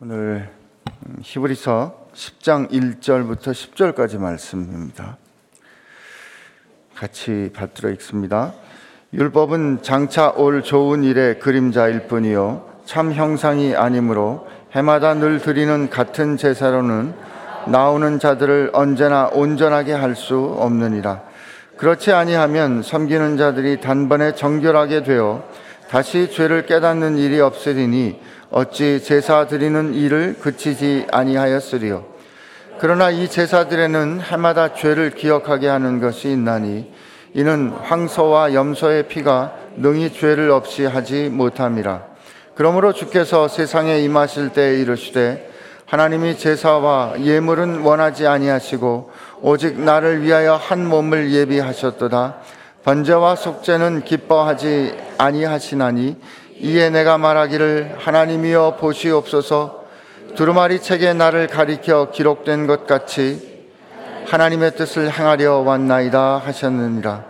오늘 히브리서 10장 1절부터 10절까지 말씀입니다. 같이 받들어 읽습니다. 율법은 장차 올 좋은 일의 그림자일 뿐이요 참 형상이 아니므로 해마다 늘 드리는 같은 제사로는 나오는 자들을 언제나 온전하게 할 수 없느니라. 그렇지 아니하면 섬기는 자들이 단번에 정결하게 되어 다시 죄를 깨닫는 일이 없으리니 어찌 제사 드리는 일을 그치지 아니하였으리요? 그러나 이 제사들에는 해마다 죄를 기억하게 하는 것이 있나니 이는 황소와 염소의 피가 능히 죄를 없이 하지 못함이라. 그러므로 주께서 세상에 임하실 때에 이르시되 하나님이 제사와 예물은 원하지 아니하시고 오직 나를 위하여 한 몸을 예비하셨도다. 번제와 속죄는 기뻐하지 아니하시나니 이에 내가 말하기를 하나님이여 보시옵소서. 두루마리 책에 나를 가리켜 기록된 것 같이 하나님의 뜻을 행하려 왔나이다 하셨느니라.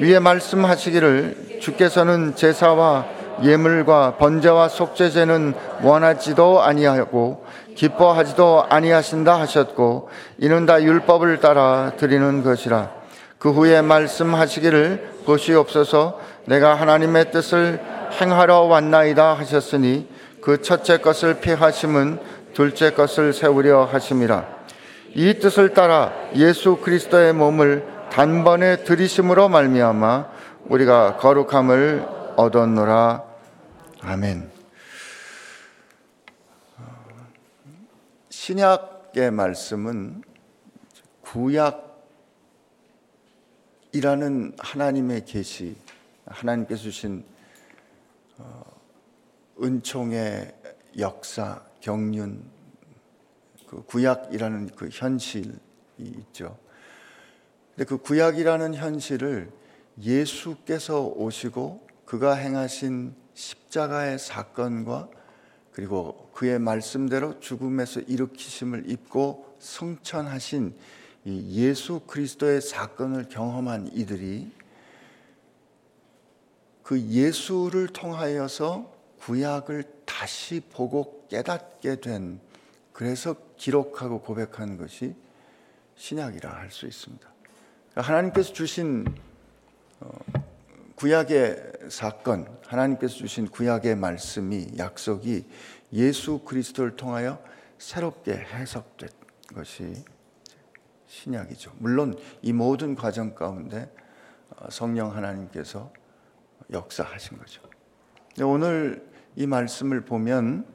위에 말씀하시기를 주께서는 제사와 예물과 번제와 속죄제는 원하지도 아니하고 기뻐하지도 아니하신다 하셨고 이는 다 율법을 따라 드리는 것이라. 그 후에 말씀하시기를 보시옵소서. 내가 하나님의 뜻을 행하러 왔나이다 하셨으니 그 첫째 것을 피하심은 둘째 것을 세우려 하심이라 이 뜻을 따라 예수 그리스도의 몸을 단번에 들이심으로 말미암아 우리가 거룩함을 얻었노라 아멘. 신약의 말씀은 구약이라는 하나님의 계시, 하나님께서 주신 은총의 역사, 경륜, 그 구약이라는 그 현실이 있죠. 근데 그 구약이라는 현실을 예수께서 오시고 그가 행하신 십자가의 사건과 그리고 그의 말씀대로 죽음에서 일으키심을 입고 성천하신 이 예수 그리스도의 사건을 경험한 이들이 그 예수를 통하여서 구약을 다시 보고 깨닫게 된 그래서 기록하고 고백한 것이 신약이라 할 수 있습니다. 그러니까 하나님께서 주신 어, 구약의 사건, 하나님께서 주신 구약의 말씀이 약속이 예수 그리스도를 통하여 새롭게 해석된 것이 신약이죠. 물론 이 모든 과정 가운데 어, 성령 하나님께서 역사하신 거죠. 오늘 이 말씀을 보면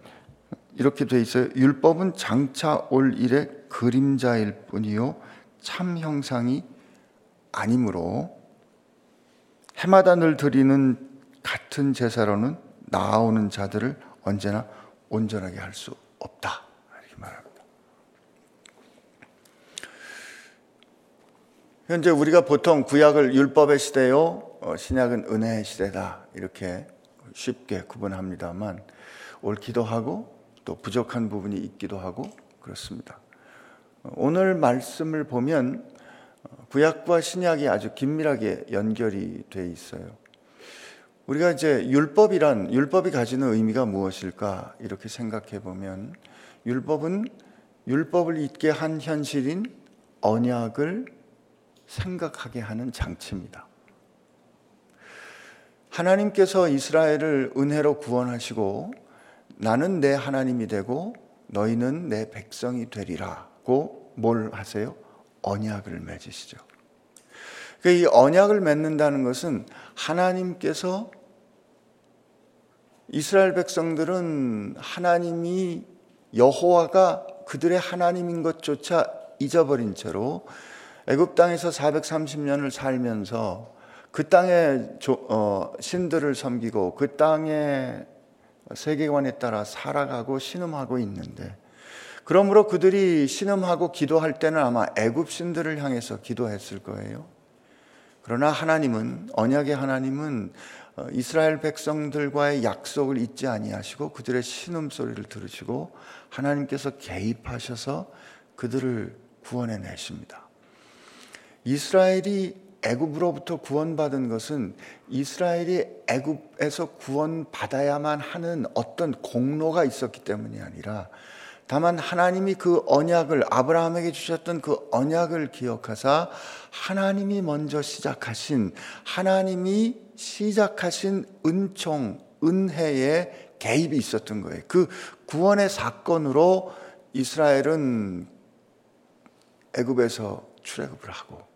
이렇게 돼 있어요. 율법은 장차 올 일의 그림자일 뿐이요 참 형상이 아니므로 해마다 늘 드리는 같은 제사로는 나오는 자들을 언제나 온전하게 할 수 없다. 이렇게 말합니다. 현재 우리가 보통 구약을 율법의 시대요, 어, 신약은 은혜의 시대다. 이렇게 쉽게 구분합니다만 옳기도 하고 또 부족한 부분이 있기도 하고 그렇습니다. 오늘 말씀을 보면 구약과 신약이 아주 긴밀하게 연결이 돼 있어요. 우리가 이제 율법이란 율법이 가지는 의미가 무엇일까 이렇게 생각해 보면 율법은 율법을 잊게 한 현실인 언약을 생각하게 하는 장치입니다. 하나님께서 이스라엘을 은혜로 구원하시고 나는 내 하나님이 되고 너희는 내 백성이 되리라고 뭘 하세요? 언약을 맺으시죠. 그러니까 이 언약을 맺는다는 것은 하나님께서 이스라엘 백성들은 하나님이 여호와가 그들의 하나님인 것조차 잊어버린 채로 애굽 땅에서 430년을 살면서 그 땅의 어, 신들을 섬기고 그 땅의 세계관에 따라 살아가고 신음하고 있는데 그러므로 그들이 신음하고 기도할 때는 아마 애굽 신들을 향해서 기도했을 거예요. 그러나 하나님은 언약의 하나님은 어, 이스라엘 백성들과의 약속을 잊지 아니하시고 그들의 신음 소리를 들으시고 하나님께서 개입하셔서 그들을 구원해 내십니다. 이스라엘이 애굽으로부터 구원받은 것은 이스라엘이 애굽에서 구원받아야만 하는 어떤 공로가 있었기 때문이 아니라 다만 하나님이 그 언약을 아브라함에게 주셨던 그 언약을 기억하사 하나님이 먼저 시작하신 하나님이 시작하신 은총 은혜의 개입이 있었던 거예요. 그 구원의 사건으로 이스라엘은 애굽에서 출애굽을 하고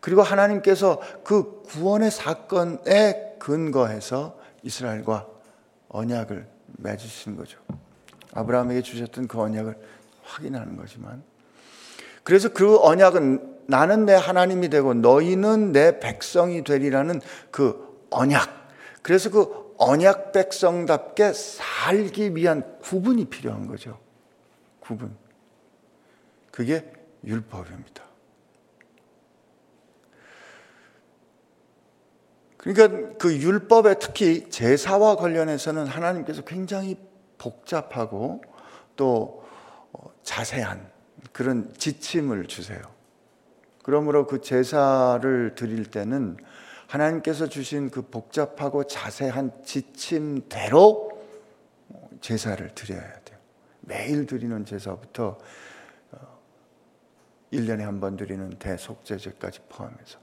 그리고 하나님께서 그 구원의 사건에 근거해서 이스라엘과 언약을 맺으신 거죠. 아브라함에게 주셨던 그 언약을 확인하는 거지만 그래서 그 언약은 나는 내 하나님이 되고 너희는 내 백성이 되리라는 그 언약. 그래서 그 언약 백성답게 살기 위한 구분이 필요한 거죠. 구분. 그게 율법입니다. 그러니까 그 율법에 특히 제사와 관련해서는 하나님께서 굉장히 복잡하고 또 어, 자세한 그런 지침을 주세요. 그러므로 그 제사를 드릴 때는 하나님께서 주신 그 복잡하고 자세한 지침대로 제사를 드려야 돼요. 매일 드리는 제사부터 1년에 어, 한번 드리는 대속제제까지 포함해서.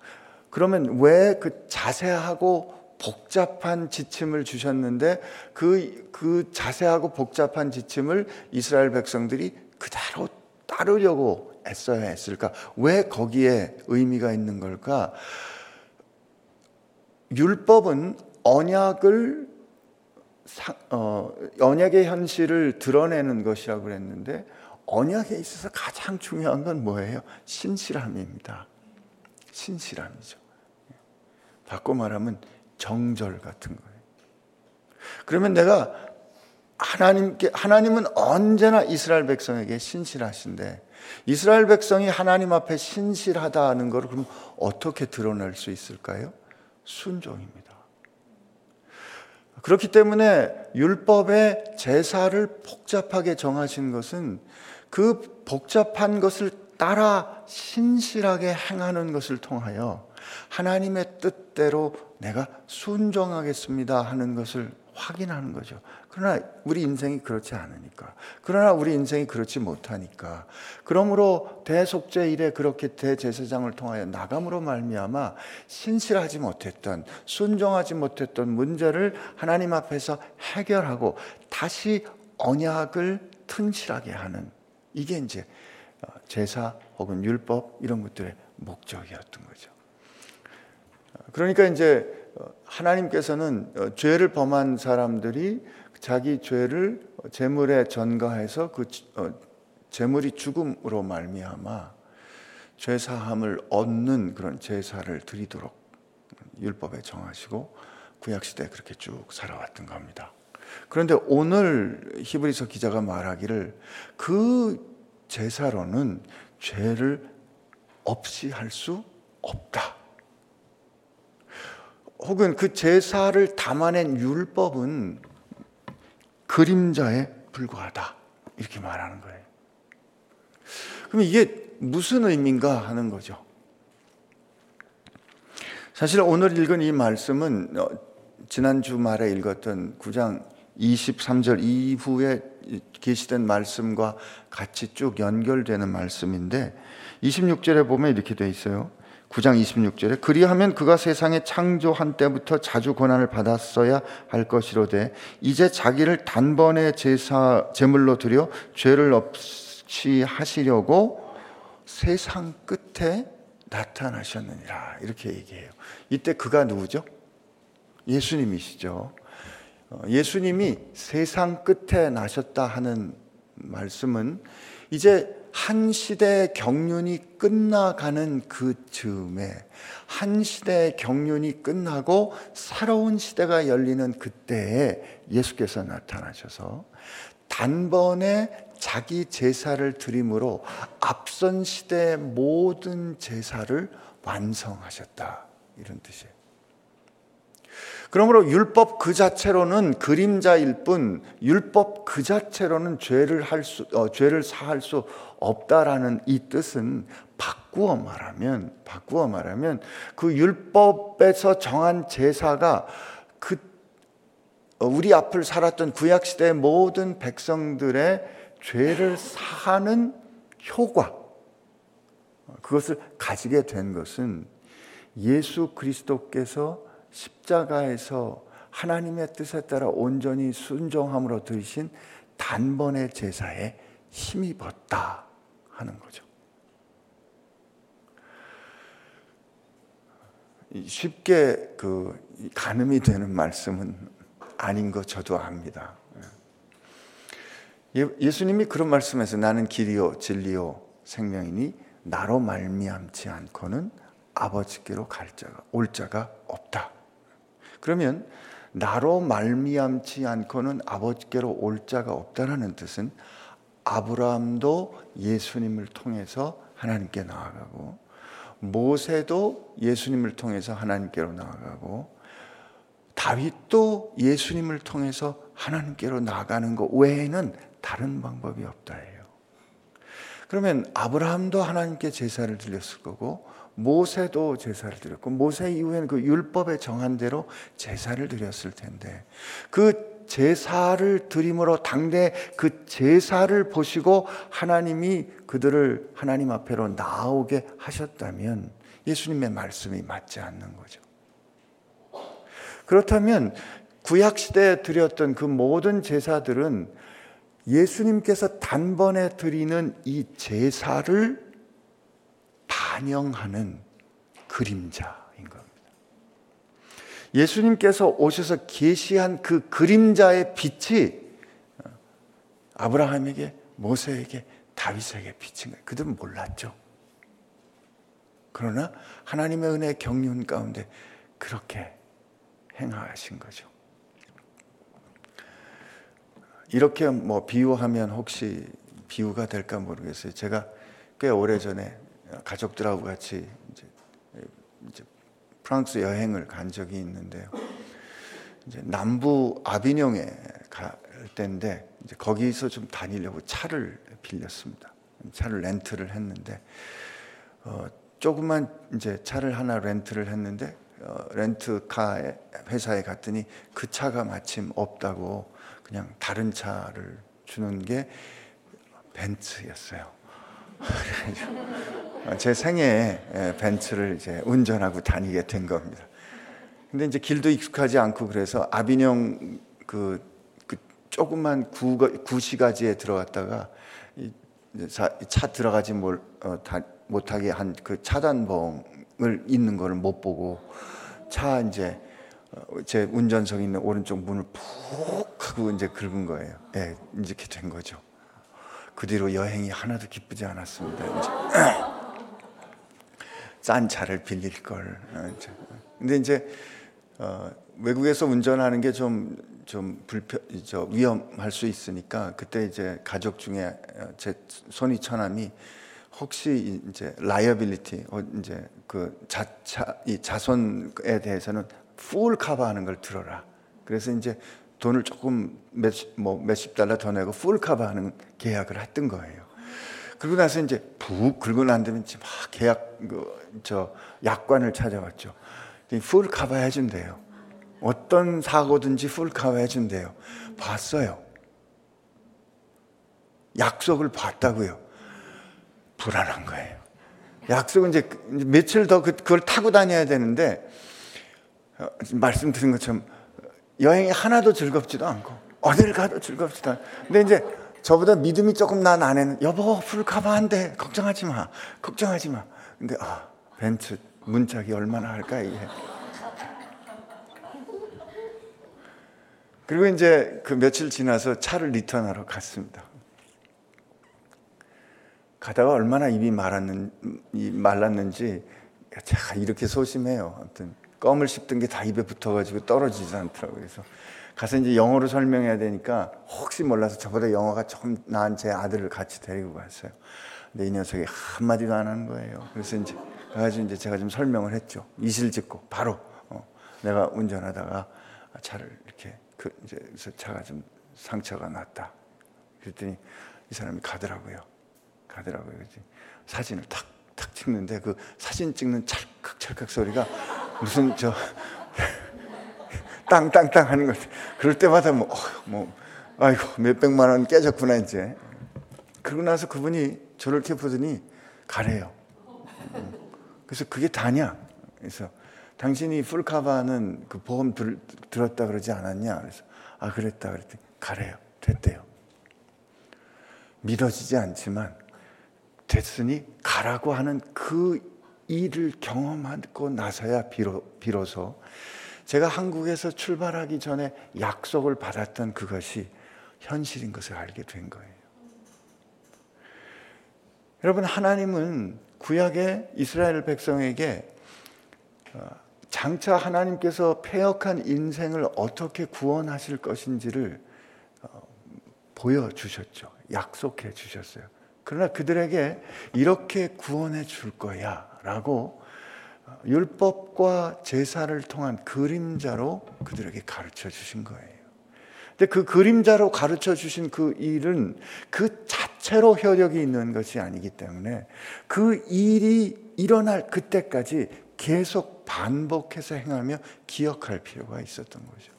그러면 왜 그 자세하고 복잡한 지침을 주셨는데 그, 그 자세하고 복잡한 지침을 이스라엘 백성들이 그대로 따르려고 애써야 했을까? 왜 거기에 의미가 있는 걸까? 율법은 언약을 어, 언약의 현실을 드러내는 것이라고 그랬는데 언약에 있어서 가장 중요한 건 뭐예요? 신실함입니다. 신실함이죠. 바꿔 말하면 정절 같은 거예요. 그러면 내가 하나님께 하나님은 언제나 이스라엘 백성에게 신실하신데 이스라엘 백성이 하나님 앞에 신실하다는 것을 그럼 어떻게 드러낼 수 있을까요? 순종입니다. 그렇기 때문에 율법의 제사를 복잡하게 정하신 것은 그 복잡한 것을 따라 신실하게 행하는 것을 통하여 하나님의 뜻대로 내가 순종하겠습니다 하는 것을 확인하는 거죠. 그러나 우리 인생이 그렇지 않으니까. 그러나 우리 인생이 그렇지 못하니까. 그러므로 대속제 일에 그렇게 대제사장을 통하여 나감으로 말미암아 신실하지 못했던 순종하지 못했던 문제를 하나님 앞에서 해결하고 다시 언약을 튼실하게 하는 이게 이제 제사 혹은 율법 이런 것들의 목적이었던 거죠. 그러니까 이제 하나님께서는 죄를 범한 사람들이 자기 죄를 제물에 전가해서 그 제물이 죽음으로 말미암아 죄 사함을 얻는 그런 제사를 드리도록 율법에 정하시고 구약 시대에 그렇게 쭉 살아왔던 겁니다. 그런데 오늘 히브리서 기자가 말하기를 그 제사로는 죄를 없이 할 수 없다. 혹은 그 제사를 담아낸 율법은 그림자에 불과하다. 이렇게 말하는 거예요. 그럼 이게 무슨 의미인가 하는 거죠. 사실 오늘 읽은 이 말씀은 어, 지난 주말에 읽었던 9장 23절 이후에 계시된 말씀과 같이 쭉 연결되는 말씀인데 26절에 보면 이렇게 돼 있어요. 9장 26절에 그리하면 그가 세상에 창조한 때부터 자주 고난을 받았어야 할 것이로되 이제 자기를 단번에 제사 제물로 드려 죄를 없이 하시려고 세상 끝에 나타나셨느니라 이렇게 얘기해요. 이때 그가 누구죠? 예수님이시죠. 어, 예수님이 세상 끝에 나셨다 하는 말씀은 이제 한 시대의 경륜이 끝나가는 그 즈음에 한 시대의 경륜이 끝나고 새로운 시대가 열리는 그때에 예수께서 나타나셔서 단번에 자기 제사를 드림으로 앞선 시대의 모든 제사를 완성하셨다. 이런 뜻이에요. 그러므로 율법 그 자체로는 그림자일 뿐 율법 그 자체로는 죄를 할 수, 어, 죄를 사할 수 없다라는 이 뜻은 바꾸 바꾸어 말하면 바꾸어 말하면 그 율법에서 정한 제사가 그 우리 앞을 살았던 구약 시대의 모든 백성들의 죄를 사하는 효과 그것을 가지게 된 것은 예수 그리스도께서 십자가에서 하나님의 뜻에 따라 온전히 순종함으로 드신 단번의 제사에 힘입었다 하는 거죠. 쉽게 그 가늠이 되는 말씀은 아닌 거 저도 압니다. 예, 예수님이 그런 말씀에서 나는 길이요 진리요 생명이니 나로 말미암지 않고는 아버지께로 갈 자가 올 자가 없다. 그러면 나로 말미암지 않고는 아버지께로 올 자가 없다라는 뜻은 아브라함도 예수님을 통해서 하나님께 나아가고 모세도 예수님을 통해서 하나님께로 나아가고 다윗도 예수님을 통해서 하나님께로 나가는 것 외에는 다른 방법이 없다예요. 그러면 아브라함도 하나님께 제사를 드렸을 거고 모세도 제사를 드렸고 모세 이후에는 그 율법에 정한 대로 제사를 드렸을 텐데 그 제사를 드림으로 당대 그 제사를 보시고 하나님이 그들을 하나님 앞에로 나오게 하셨다면 예수님의 말씀이 맞지 않는 거죠. 그렇다면 구약 시대에 드렸던 그 모든 제사들은 예수님께서 단번에 드리는 이 제사를 반영하는 그림자인 겁니다. 예수님께서 오셔서 계시한 그 그림자의 빛이 아브라함에게 모세에게 다윗에게 비친 거예요. 그들은 몰랐죠. 그러나 하나님의 은혜 경륜 가운데 그렇게 행하신 거죠. 이렇게 뭐 비유하면 혹시 비유가 될까 모르겠어요. 제가 꽤 오래 전에 가족들하고 같이 이제, 이제 프랑스 여행을 간 적이 있는데요. 이제 남부 아비뇽에 갈 때인데 이제 거기서 좀 다니려고 차를 빌렸습니다. 차를 렌트를 했는데 어, 조그만 이제 차를 하나 렌트를 했는데 어, 렌트카 회사에 갔더니 그 차가 마침 없다고 그냥 다른 차를 주는 게 벤츠였어요. 제 생애에 벤츠를 이제 운전하고 다니게 된 겁니다. 근데 이제 길도 익숙하지 않고 그래서 아비뇽 그, 그 조그만 구, 구시가지에 들어갔다가 이, 차, 차 들어가지 뭘, 어, 다, 못하게 한 그 차단봉을 있는 거를 못 보고 차 이제 어, 제 운전석 있는 오른쪽 문을 푹 하고 이제 긁은 거예요. 예, 네, 이렇게 된 거죠. 그 뒤로 여행이 하나도 기쁘지 않았습니다. 이제. 싼 차를 빌릴 걸. 어, 근데 이제 어, 외국에서 운전하는 게 좀 좀 불편, 저 위험할 수 있으니까 그때 이제 가족 중에 어, 제 손위 처남이 혹시 이제 liability 어, 이제 그 자차 이 자손에 대해서는 full cover하는 걸 들어라. 그래서 이제 돈을 조금 몇뭐 몇십 달러 더 내고 full cover하는 계약을 했던 거예요. 그러고 나서 이제 푹 긁고 난 다음에 막 계약 그 저 약관을 찾아봤죠. full cover 해준대요. 어떤 사고든지 full cover 해준대요. 봤어요. 약속을 봤다고요. 불안한 거예요. 약속은 이제 며칠 더 그, 그걸 타고 다녀야 되는데 어, 말씀 드린 것처럼 여행이 하나도 즐겁지도 않고 어딜 가도 즐겁지도 않고 근데 이제 저보다 믿음이 조금 난 아내는 여보 full cover 한대 걱정하지 마. 걱정하지 마. 근데 아 벤츠 문짝이 얼마나 할까 이게. 그리고 이제 그 며칠 지나서 차를 return하러 갔습니다. 가다가 얼마나 입이 말았는, 말랐는지 제가 이렇게 소심해요. 아무튼 껌을 씹던 게 다 입에 붙어가지고 떨어지지 않더라고요. 그래서 가서 이제 영어로 설명해야 되니까 혹시 몰라서 저보다 영어가 조금 나은 제 아들을 같이 데리고 갔어요. 근데 이 녀석이 한마디도 안 하는 거예요. 그래서 이제 가가지고 이제 제가 좀 설명을 했죠. 이실 짓고 바로 어, 내가 운전하다가 차를 이렇게 그 이제 차가 좀 상처가 났다. 그랬더니 이 사람이 가더라고요. 가더라고요. 사진을 탁 탁 찍는데 그 사진 찍는 찰칵찰칵 소리가 무슨 저 땅땅땅 하는 것. 그럴 때마다 뭐, 어, 뭐 아이고 몇백만 원 깨졌구나 이제. 그러고 나서 그분이 저를 이렇게 보더니 가래요. 그래서 그게 다냐? 그래서 당신이 풀카바는 그 보험 들, 들었다 그러지 않았냐? 그래서 아 그랬다 그랬더니 가래요. 됐대요. 믿어지지 않지만 됐으니 가라고 하는 그 일을 경험하고 나서야 비로, 비로소 제가 한국에서 출발하기 전에 약속을 받았던 그것이 현실인 것을 알게 된 거예요. 여러분, 하나님은 구약의 이스라엘 백성에게 어, 장차 하나님께서 폐역한 인생을 어떻게 구원하실 것인지를 어, 보여주셨죠. 약속해 주셨어요. 그러나 그들에게 이렇게 구원해 줄 거야 라고 율법과 제사를 통한 그림자로 그들에게 가르쳐 주신 거예요. 근데 그 그림자로 가르쳐 주신 그 일은 그 자체로 효력이 있는 것이 아니기 때문에 그 일이 일어날 그때까지 계속 반복해서 행하며 기억할 필요가 있었던 거죠.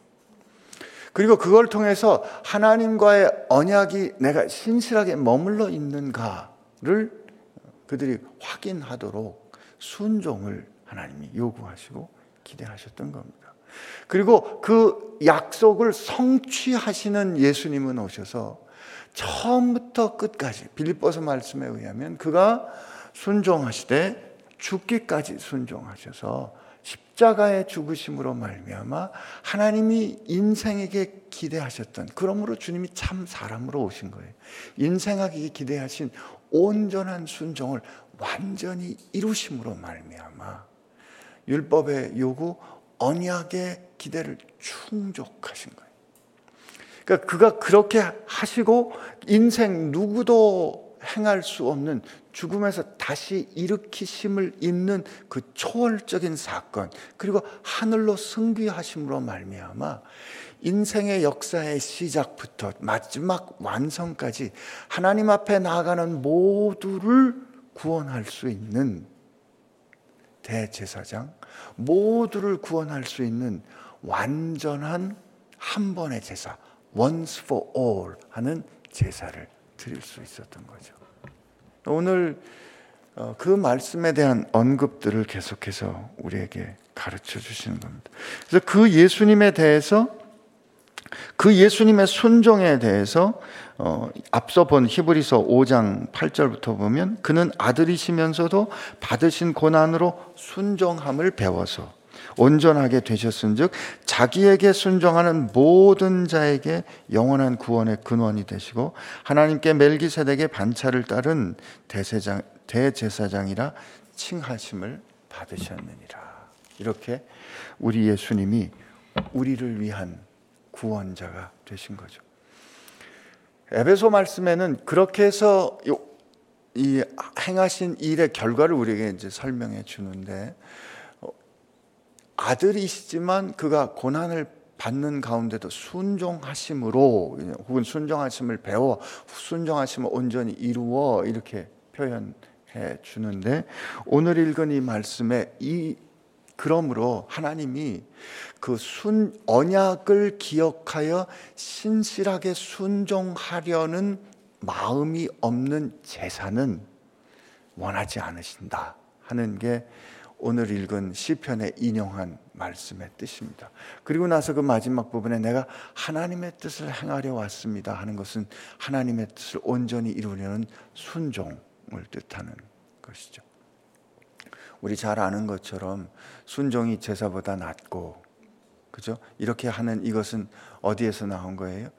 그리고 그걸 통해서 하나님과의 언약이 내가 신실하게 머물러 있는가를 그들이 확인하도록 순종을 하나님이 요구하시고 기대하셨던 겁니다. 그리고 그 약속을 성취하시는 예수님은 오셔서 처음부터 끝까지 빌립보서 말씀에 의하면 그가 순종하시되 죽기까지 순종하셔서 십자가의 죽으심으로 말미암아 하나님이 인생에게 기대하셨던 그러므로 주님이 참 사람으로 오신 거예요. 인생에게 기대하신 온전한 순종을 완전히 이루심으로 말미암아 율법의 요구 언약의 기대를 충족하신 거예요. 그러니까 그가 그렇게 하시고 인생 누구도 행할 수 없는 죽음에서 다시 일으키심을 잇는 그 초월적인 사건 그리고 하늘로 승귀하심으로 말미암아 인생의 역사의 시작부터 마지막 완성까지 하나님 앞에 나아가는 모두를 구원할 수 있는 대제사장 모두를 구원할 수 있는 완전한 한 번의 제사 once for all 하는 제사를 드릴 수 있었던 거죠. 오늘 어, 그 말씀에 대한 언급들을 계속해서 우리에게 가르쳐 주시는 겁니다. 그래서 그 예수님에 대해서 그 예수님의 순종에 대해서 어, 앞서 본 히브리서 5장 8절부터 보면 그는 아들이시면서도 받으신 고난으로 순종함을 배워서 온전하게 되셨은즉 자기에게 순종하는 모든 자에게 영원한 구원의 근원이 되시고 하나님께 멜기세덱의 반차를 따른 대세장, 대제사장이라 칭하심을 받으셨느니라. 이렇게 우리 예수님이 우리를 위한 구원자가 되신 거죠. 에베소 말씀에는 그렇게 해서 이 행하신 일의 결과를 우리에게 이제 설명해 주는데 어, 아들이시지만 그가 고난을 받는 가운데도 순종하심으로 혹은 순종하심을 배워 순종하심을 온전히 이루어 이렇게 표현해 주는데 오늘 읽은 이 말씀에 이 그러므로 하나님이 그 순, 언약을 기억하여 신실하게 순종하려는 마음이 없는 제사는 원하지 않으신다 하는 게 오늘 읽은 시편에 인용한 말씀의 뜻입니다. 그리고 나서 그 마지막 부분에 내가 하나님의 뜻을 행하려 왔습니다 하는 것은 하나님의 뜻을 온전히 이루려는 순종을 뜻하는 것이죠. 우리 잘 아는 것처럼 순종이 제사보다 낫고 그죠? 이렇게 하는 이것은 어디에서 나온 거예요?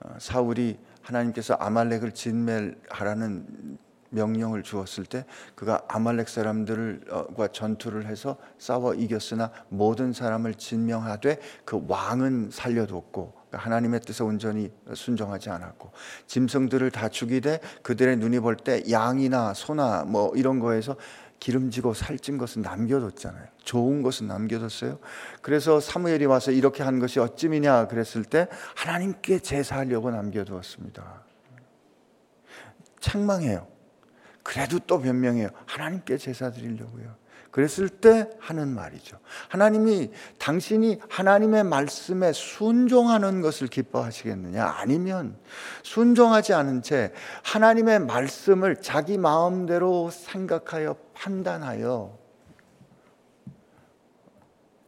어, 사울이 하나님께서 아말렉을 진멸하라는 명령을 주었을 때 그가 아말렉 사람들과 전투를 해서 싸워 이겼으나 모든 사람을 진명하되 그 왕은 살려뒀고 그러니까 하나님의 뜻에 온전히 순종하지 않았고 짐승들을 다 죽이되 그들의 눈이 볼 때 양이나 소나 뭐 이런 거에서 기름지고 살찐 것은 남겨뒀잖아요. 좋은 것은 남겨뒀어요. 그래서 사무엘이 와서 이렇게 한 것이 어찌미냐 그랬을 때 하나님께 제사하려고 남겨두었습니다. 책망해요. 그래도 또 변명해요. 하나님께 제사 드리려고요. 그랬을 때 하는 말이죠. 하나님이 당신이 하나님의 말씀에 순종하는 것을 기뻐하시겠느냐? 아니면 순종하지 않은 채 하나님의 말씀을 자기 마음대로 생각하여 판단하여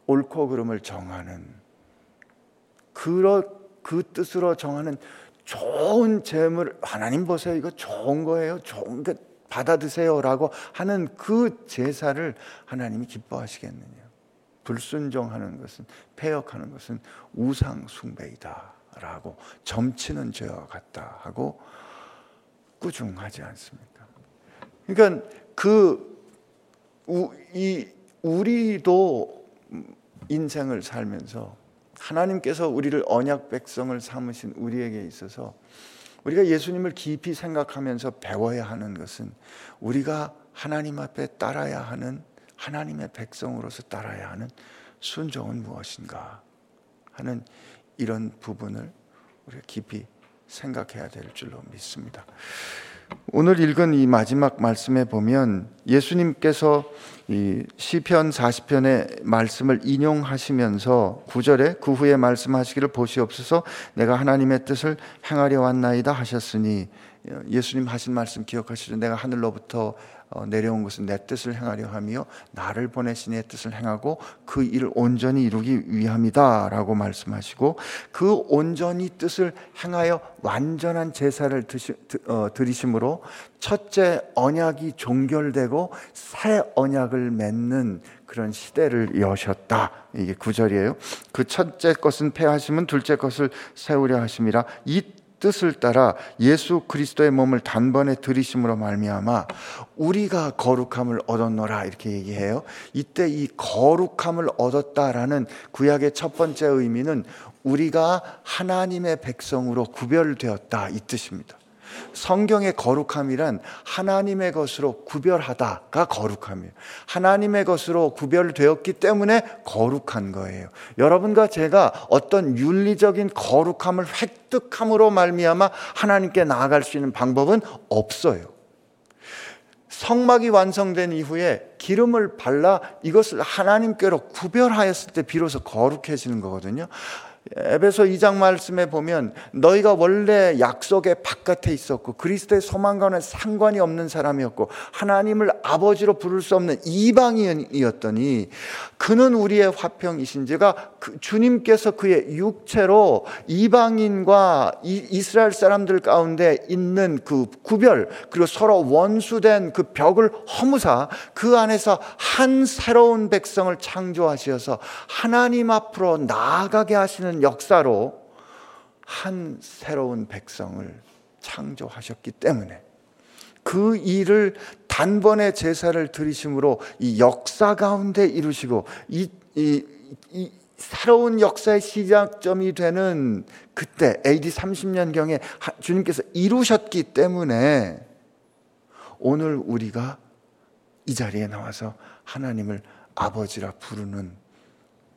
옳고 그름을 정하는 그러, 그 뜻으로 정하는 좋은 재물 하나님 보세요 이거 좋은 거예요 좋은 게 받아 드세요라고 하는 그 제사를 하나님이 기뻐하시겠느냐? 불순종하는 것은 폐역하는 것은 우상 숭배이다라고 점치는 죄와 같다 하고 꾸중하지 않습니까? 그러니까 그 이 우리도 인생을 살면서 하나님께서 우리를 언약 백성을 삼으신 우리에게 있어서 우리가 예수님을 깊이 생각하면서 배워야 하는 것은 우리가 하나님 앞에 따라야 하는 하나님의 백성으로서 따라야 하는 순종은 무엇인가 하는 이런 부분을 우리가 깊이 생각해야 될 줄로 믿습니다. 오늘 읽은 이 마지막 말씀에 보면 예수님께서 이 시편 40편의 말씀을 인용하시면서 구절에 그 후에 말씀하시기를 보시옵소서 내가 하나님의 뜻을 행하려 왔나이다 하셨으니 예수님 하신 말씀 기억하시죠? 내가 하늘로부터 어, 내려온 것은 내 뜻을 행하려 하며 나를 보내신 의 뜻을 행하고 그 일을 온전히 이루기 위함이다라고 말씀하시고 그 온전히 뜻을 행하여 완전한 제사를 어, 드리심으로 첫째 언약이 종결되고 새 언약을 맺는 그런 시대를 여셨다. 이게 구절이에요. 그 첫째 것은 폐하심은 둘째 것을 세우려 하심이라 이 뜻을 따라 예수 그리스도의 몸을 단번에 들이심으로 말미암아 우리가 거룩함을 얻었노라 이렇게 얘기해요. 이때 이 거룩함을 얻었다라는 구약의 첫 번째 의미는 우리가 하나님의 백성으로 구별되었다 이 뜻입니다. 성경의 거룩함이란 하나님의 것으로 구별하다가 거룩함이에요. 하나님의 것으로 구별되었기 때문에 거룩한 거예요. 여러분과 제가 어떤 윤리적인 거룩함을 획득함으로 말미암아 하나님께 나아갈 수 있는 방법은 없어요. 성막이 완성된 이후에 기름을 발라 이것을 하나님께로 구별하였을 때 비로소 거룩해지는 거거든요. 에베소 2장 말씀에 보면 너희가 원래 약속의 바깥에 있었고 그리스도의 소망과는 상관이 없는 사람이었고 하나님을 아버지로 부를 수 없는 이방인이었더니 그는 우리의 화평이신지가 그 주님께서 그의 육체로 이방인과 이스라엘 사람들 가운데 있는 그 구별 그리고 서로 원수된 그 벽을 허무사 그 안에서 한 새로운 백성을 창조하셔서 하나님 앞으로 나아가게 하시는 하는 역사로 한 새로운 백성을 창조하셨기 때문에 그 일을 단번에 제사를 드리심으로 이 역사 가운데 이루시고 이, 이, 이 새로운 역사의 시작점이 되는 그때 AD 30년경에 주님께서 이루셨기 때문에 오늘 우리가 이 자리에 나와서 하나님을 아버지라 부르는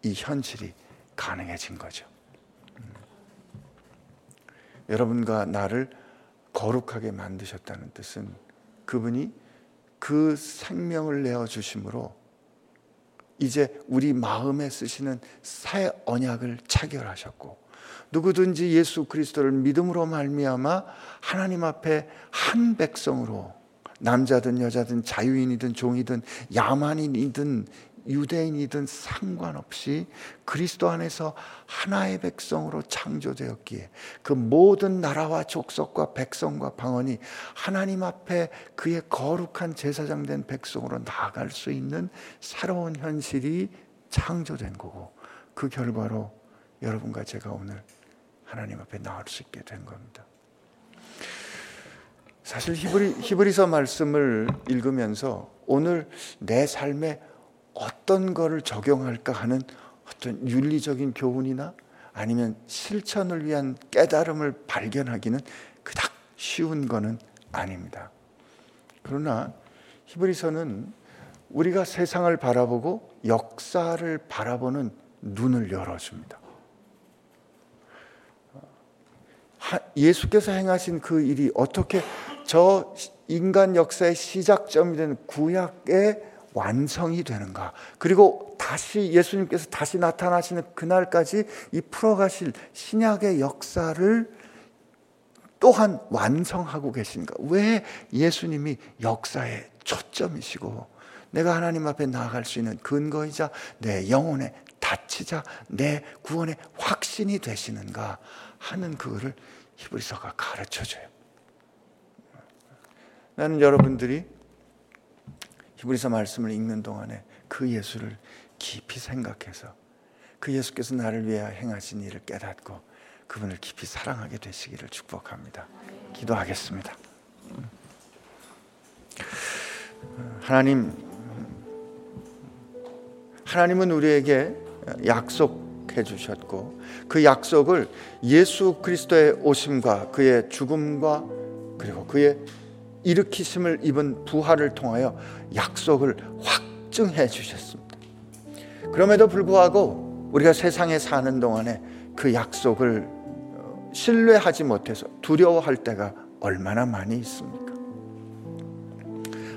이 현실이 가능해진 거죠. 음. 여러분과 나를 거룩하게 만드셨다는 뜻은 그분이 그 생명을 내어 주심으로 이제 우리 마음에 쓰시는 새 언약을 체결하셨고 누구든지 예수 그리스도를 믿음으로 말미암아 하나님 앞에 한 백성으로 남자든 여자든 자유인이든 종이든 야만인이든 유대인이든 상관없이 그리스도 안에서 하나의 백성으로 창조되었기에 그 모든 나라와 족속과 백성과 방언이 하나님 앞에 그의 거룩한 제사장 된 백성으로 나아갈 수 있는 새로운 현실이 창조된 거고 그 결과로 여러분과 제가 오늘 하나님 앞에 나올 수 있게 된 겁니다. 사실 히브리, 히브리서 말씀을 읽으면서 오늘 내 삶에 어떤 거를 적용할까 하는 어떤 윤리적인 교훈이나 아니면 실천을 위한 깨달음을 발견하기는 그닥 쉬운 거는 아닙니다. 그러나 히브리서는 우리가 세상을 바라보고 역사를 바라보는 눈을 열어줍니다. 예수께서 행하신 그 일이 어떻게 저 인간 역사의 시작점이 된 구약의 완성이 되는가? 그리고 다시 예수님께서 다시 나타나시는 그날까지 이 풀어가실 신약의 역사를 또한 완성하고 계신가? 왜 예수님이 역사의 초점이시고 내가 하나님 앞에 나아갈 수 있는 근거이자 내 영혼의 다치자 내 구원의 확신이 되시는가 하는 그거를 히브리서가 가르쳐 줘요. 나는 여러분들이 히브리서 말씀을 읽는 동안에 그 예수를 깊이 생각해서 그 예수께서 나를 위해 행하신 일을 깨닫고 그분을 깊이 사랑하게 되시기를 축복합니다. 기도하겠습니다. 하나님, 하나님은 우리에게 약속해 주셨고 그 약속을 예수 그리스도의 오심과 그의 죽음과 그리고 그의 일으키심을 입은 부활을 통하여 약속을 확증해 주셨습니다. 그럼에도 불구하고 우리가 세상에 사는 동안에 그 약속을 신뢰하지 못해서 두려워할 때가 얼마나 많이 있습니까?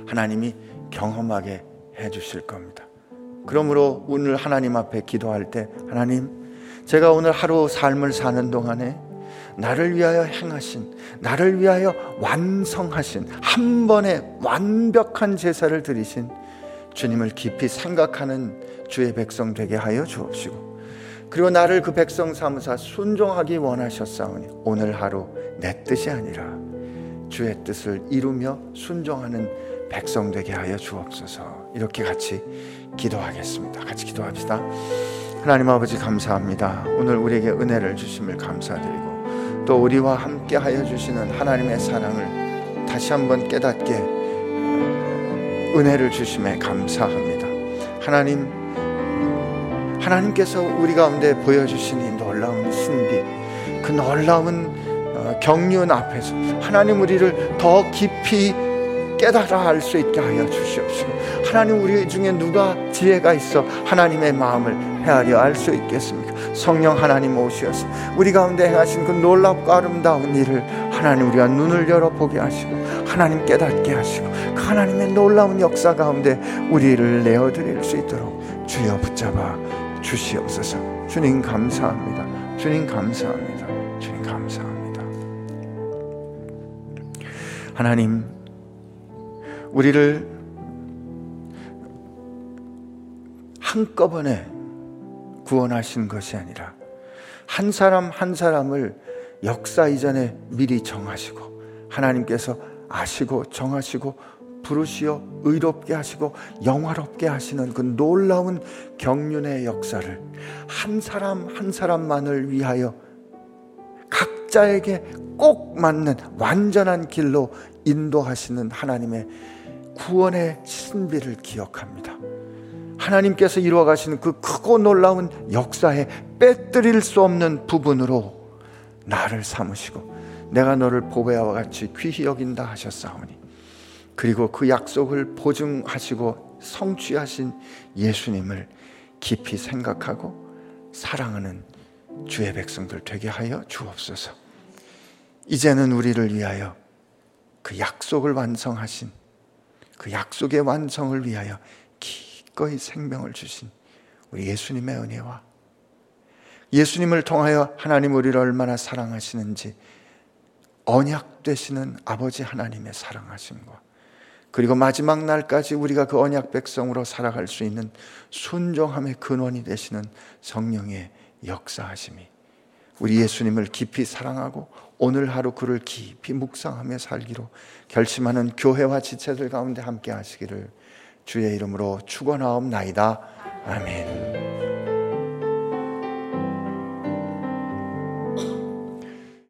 하나님이 경험하게 해 주실 겁니다. 그러므로 오늘 하나님 앞에 기도할 때 하나님 제가 오늘 하루 삶을 사는 동안에 나를 위하여 행하신 나를 위하여 완성하신 한 번의 완벽한 제사를 드리신 주님을 깊이 생각하는 주의 백성 되게 하여 주옵시고 그리고 나를 그 백성 삼으사 순종하기 원하셨사오니 오늘 하루 내 뜻이 아니라 주의 뜻을 이루며 순종하는 백성 되게 하여 주옵소서. 이렇게 같이 기도하겠습니다. 같이 기도합시다. 하나님 아버지 감사합니다. 오늘 우리에게 은혜를 주심을 감사드리고 또 우리와 함께 하여 주시는 하나님의 사랑을 다시 한번 깨닫게 은혜를 주심에 감사합니다. 하나님 하나님께서 우리 가운데 보여주신 이 놀라운 신비 그 놀라운 어, 경륜 앞에서 하나님 우리를 더 깊이 깨달아 알 수 있게 하여 주시옵시고 하나님 우리 중에 누가 지혜가 있어 하나님의 마음을 헤아려 알 수 있겠습니까? 성령 하나님 오시어서 우리 가운데 행하신 그 놀랍고 아름다운 일을 하나님 우리가 눈을 열어 보게 하시고 하나님 깨닫게 하시고 그 하나님의 놀라운 역사 가운데 우리를 내어 드릴 수 있도록 주여 붙잡아 주시옵소서. 주님 감사합니다. 주님 감사합니다. 주님 감사합니다. 하나님 우리를 한꺼번에 구원하신 것이 아니라 한 사람 한 사람을 역사 이전에 미리 정하시고 하나님께서 아시고 정하시고 부르시어 의롭게 하시고 영화롭게 하시는 그 놀라운 경륜의 역사를 한 사람 한 사람만을 위하여 각자에게 꼭 맞는 완전한 길로 인도하시는 하나님의 구원의 신비를 기억합니다. 하나님께서 이루어 가시는 그 크고 놀라운 역사에 빼뜨릴 수 없는 부분으로 나를 삼으시고 내가 너를 보배와 같이 귀히 여긴다 하셨사오니 그리고 그 약속을 보증하시고 성취하신 예수님을 깊이 생각하고 사랑하는 주의 백성들 되게 하여 주옵소서. 이제는 우리를 위하여 그 약속을 완성하신 그 약속의 완성을 위하여 기꺼이 생명을 주신 우리 예수님의 은혜와 예수님을 통하여 하나님 우리를 얼마나 사랑하시는지 언약 되시는 아버지 하나님의 사랑하심과 그리고 마지막 날까지 우리가 그 언약 백성으로 살아갈 수 있는 순종함의 근원이 되시는 성령의 역사하심이 우리 예수님을 깊이 사랑하고 오늘 하루 그를 깊이 묵상하며 살기로 결심하는 교회와 지체들 가운데 함께 하시기를 주의 이름으로 축원하옵나이다. 아멘.